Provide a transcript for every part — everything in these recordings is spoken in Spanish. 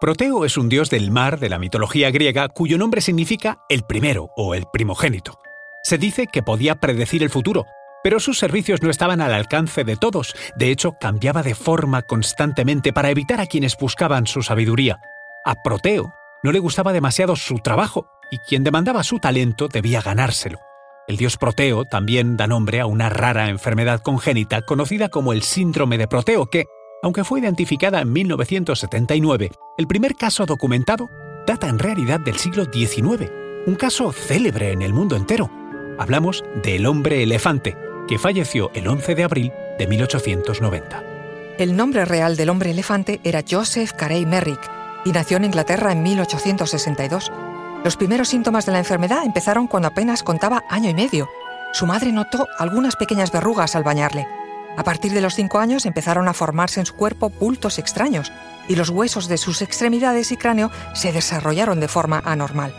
Proteo es un dios del mar de la mitología griega cuyo nombre significa el primero o el primogénito. Se dice que podía predecir el futuro, pero sus servicios no estaban al alcance de todos, de hecho cambiaba de forma constantemente para evitar a quienes buscaban su sabiduría. A Proteo no le gustaba demasiado su trabajo, y quien demandaba su talento debía ganárselo. El dios Proteo también da nombre a una rara enfermedad congénita conocida como el síndrome de Proteo que, aunque fue identificada en 1979, el primer caso documentado data en realidad del siglo XIX, un caso célebre en el mundo entero. Hablamos del hombre elefante, que falleció el 11 de abril de 1890. El nombre real del hombre elefante era Joseph Carey Merrick y nació en Inglaterra en 1862. Los primeros síntomas de la enfermedad empezaron cuando apenas contaba año y medio. Su madre notó algunas pequeñas verrugas al bañarle. A partir de los cinco años empezaron a formarse en su cuerpo bultos extraños y los huesos de sus extremidades y cráneo se desarrollaron de forma anormal.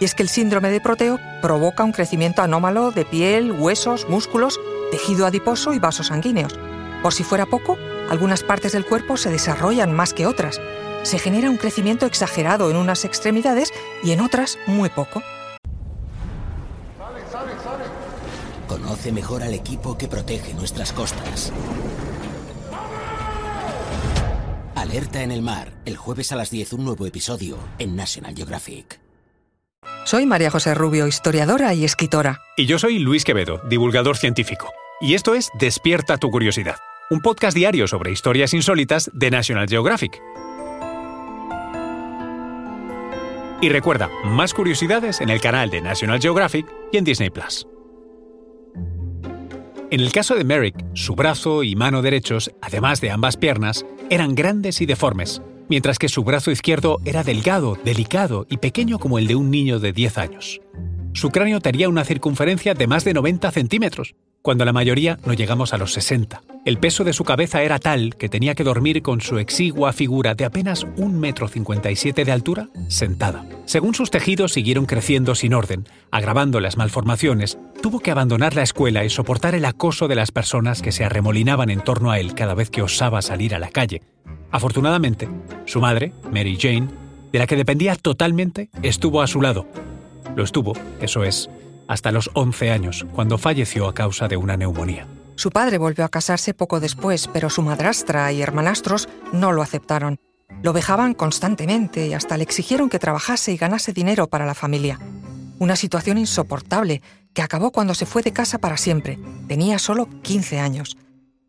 Y es que el síndrome de Proteo provoca un crecimiento anómalo de piel, huesos, músculos, tejido adiposo y vasos sanguíneos. Por si fuera poco, algunas partes del cuerpo se desarrollan más que otras. Se genera un crecimiento exagerado en unas extremidades y en otras muy poco. Conoce mejor al equipo que protege nuestras costas. Alerta en el mar, el jueves a las 10 un nuevo episodio en National Geographic. Soy María José Rubio, historiadora y escritora. Y yo soy Luis Quevedo, divulgador científico. Y esto es Despierta tu curiosidad, un podcast diario sobre historias insólitas de National Geographic. Y recuerda, más curiosidades en el canal de National Geographic y en Disney Plus. En el caso de Merrick, su brazo y mano derechos, además de ambas piernas, eran grandes y deformes, mientras que su brazo izquierdo era delgado, delicado y pequeño como el de un niño de 10 años. Su cráneo tenía una circunferencia de más de 90 centímetros, cuando la mayoría no llegamos a los 60. El peso de su cabeza era tal que tenía que dormir con su exigua figura de apenas 1,57 metro de altura sentada. Según sus tejidos siguieron creciendo sin orden, agravando las malformaciones, tuvo que abandonar la escuela y soportar el acoso de las personas que se arremolinaban en torno a él cada vez que osaba salir a la calle. Afortunadamente, su madre, Mary Jane, de la que dependía totalmente, estuvo a su lado. Lo estuvo, eso es, hasta los 11 años, cuando falleció a causa de una neumonía. Su padre volvió a casarse poco después, pero su madrastra y hermanastros no lo aceptaron. Lo vejaban constantemente y hasta le exigieron que trabajase y ganase dinero para la familia. Una situación insoportable que acabó cuando se fue de casa para siempre. Tenía solo 15 años.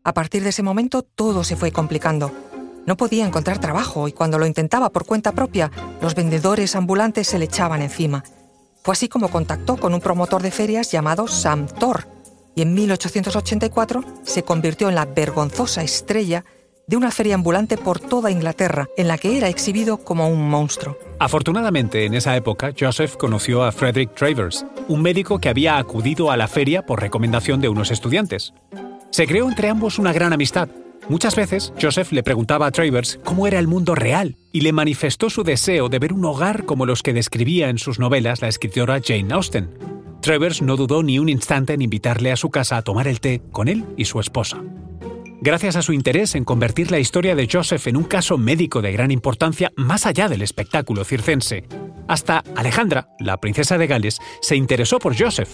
A partir de ese momento todo se fue complicando. No podía encontrar trabajo y cuando lo intentaba por cuenta propia, los vendedores ambulantes se le echaban encima. Fue así como contactó con un promotor de ferias llamado Sam Thor y en 1884 se convirtió en la vergonzosa estrella de una feria ambulante por toda Inglaterra, en la que era exhibido como un monstruo. Afortunadamente, en esa época, Joseph conoció a Frederick Travers, un médico que había acudido a la feria por recomendación de unos estudiantes. Se creó entre ambos una gran amistad, Muchas veces, Joseph le preguntaba a Travers cómo era el mundo real y le manifestó su deseo de ver un hogar como los que describía en sus novelas la escritora Jane Austen. Travers no dudó ni un instante en invitarle a su casa a tomar el té con él y su esposa. Gracias a su interés en convertir la historia de Joseph en un caso médico de gran importancia más allá del espectáculo circense, hasta Alejandra, la princesa de Gales, se interesó por Joseph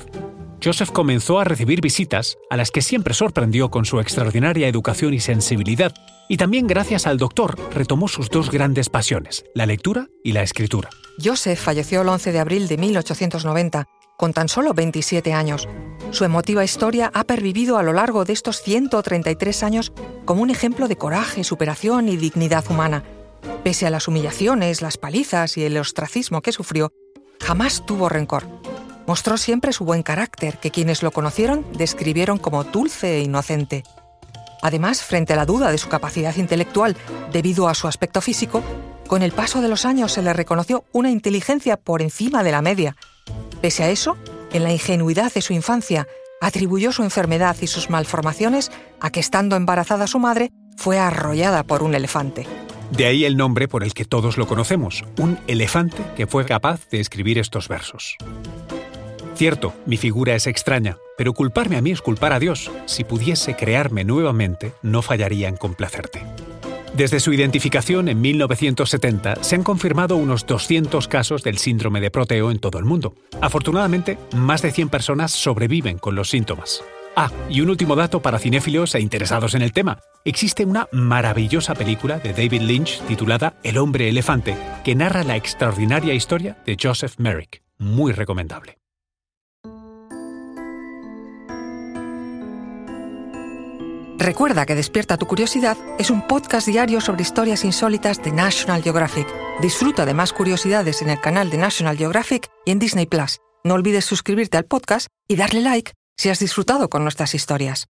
Joseph comenzó a recibir visitas, a las que siempre sorprendió con su extraordinaria educación y sensibilidad, y también gracias al doctor retomó sus dos grandes pasiones, la lectura y la escritura. Joseph falleció el 11 de abril de 1890, con tan solo 27 años. Su emotiva historia ha pervivido a lo largo de estos 133 años como un ejemplo de coraje, superación y dignidad humana. Pese a las humillaciones, las palizas y el ostracismo que sufrió, jamás tuvo rencor Mostró siempre su buen carácter, que quienes lo conocieron describieron como dulce e inocente. Además, frente a la duda de su capacidad intelectual debido a su aspecto físico, con el paso de los años se le reconoció una inteligencia por encima de la media. Pese a eso, en la ingenuidad de su infancia, atribuyó su enfermedad y sus malformaciones a que estando embarazada su madre, fue arrollada por un elefante. De ahí el nombre por el que todos lo conocemos, un elefante que fue capaz de escribir estos versos. Cierto, mi figura es extraña, pero culparme a mí es culpar a Dios. Si pudiese crearme nuevamente, no fallaría en complacerte. Desde su identificación en 1970 se han confirmado unos 200 casos del síndrome de Proteo en todo el mundo. Afortunadamente, más de 100 personas sobreviven con los síntomas. Ah, y un último dato para cinéfilos e interesados en el tema. Existe una maravillosa película de David Lynch titulada El hombre elefante, que narra la extraordinaria historia de Joseph Merrick. Muy recomendable. Recuerda que Despierta tu Curiosidad es un podcast diario sobre historias insólitas de National Geographic. Disfruta de más curiosidades en el canal de National Geographic y en Disney Plus. No olvides suscribirte al podcast y darle like si has disfrutado con nuestras historias.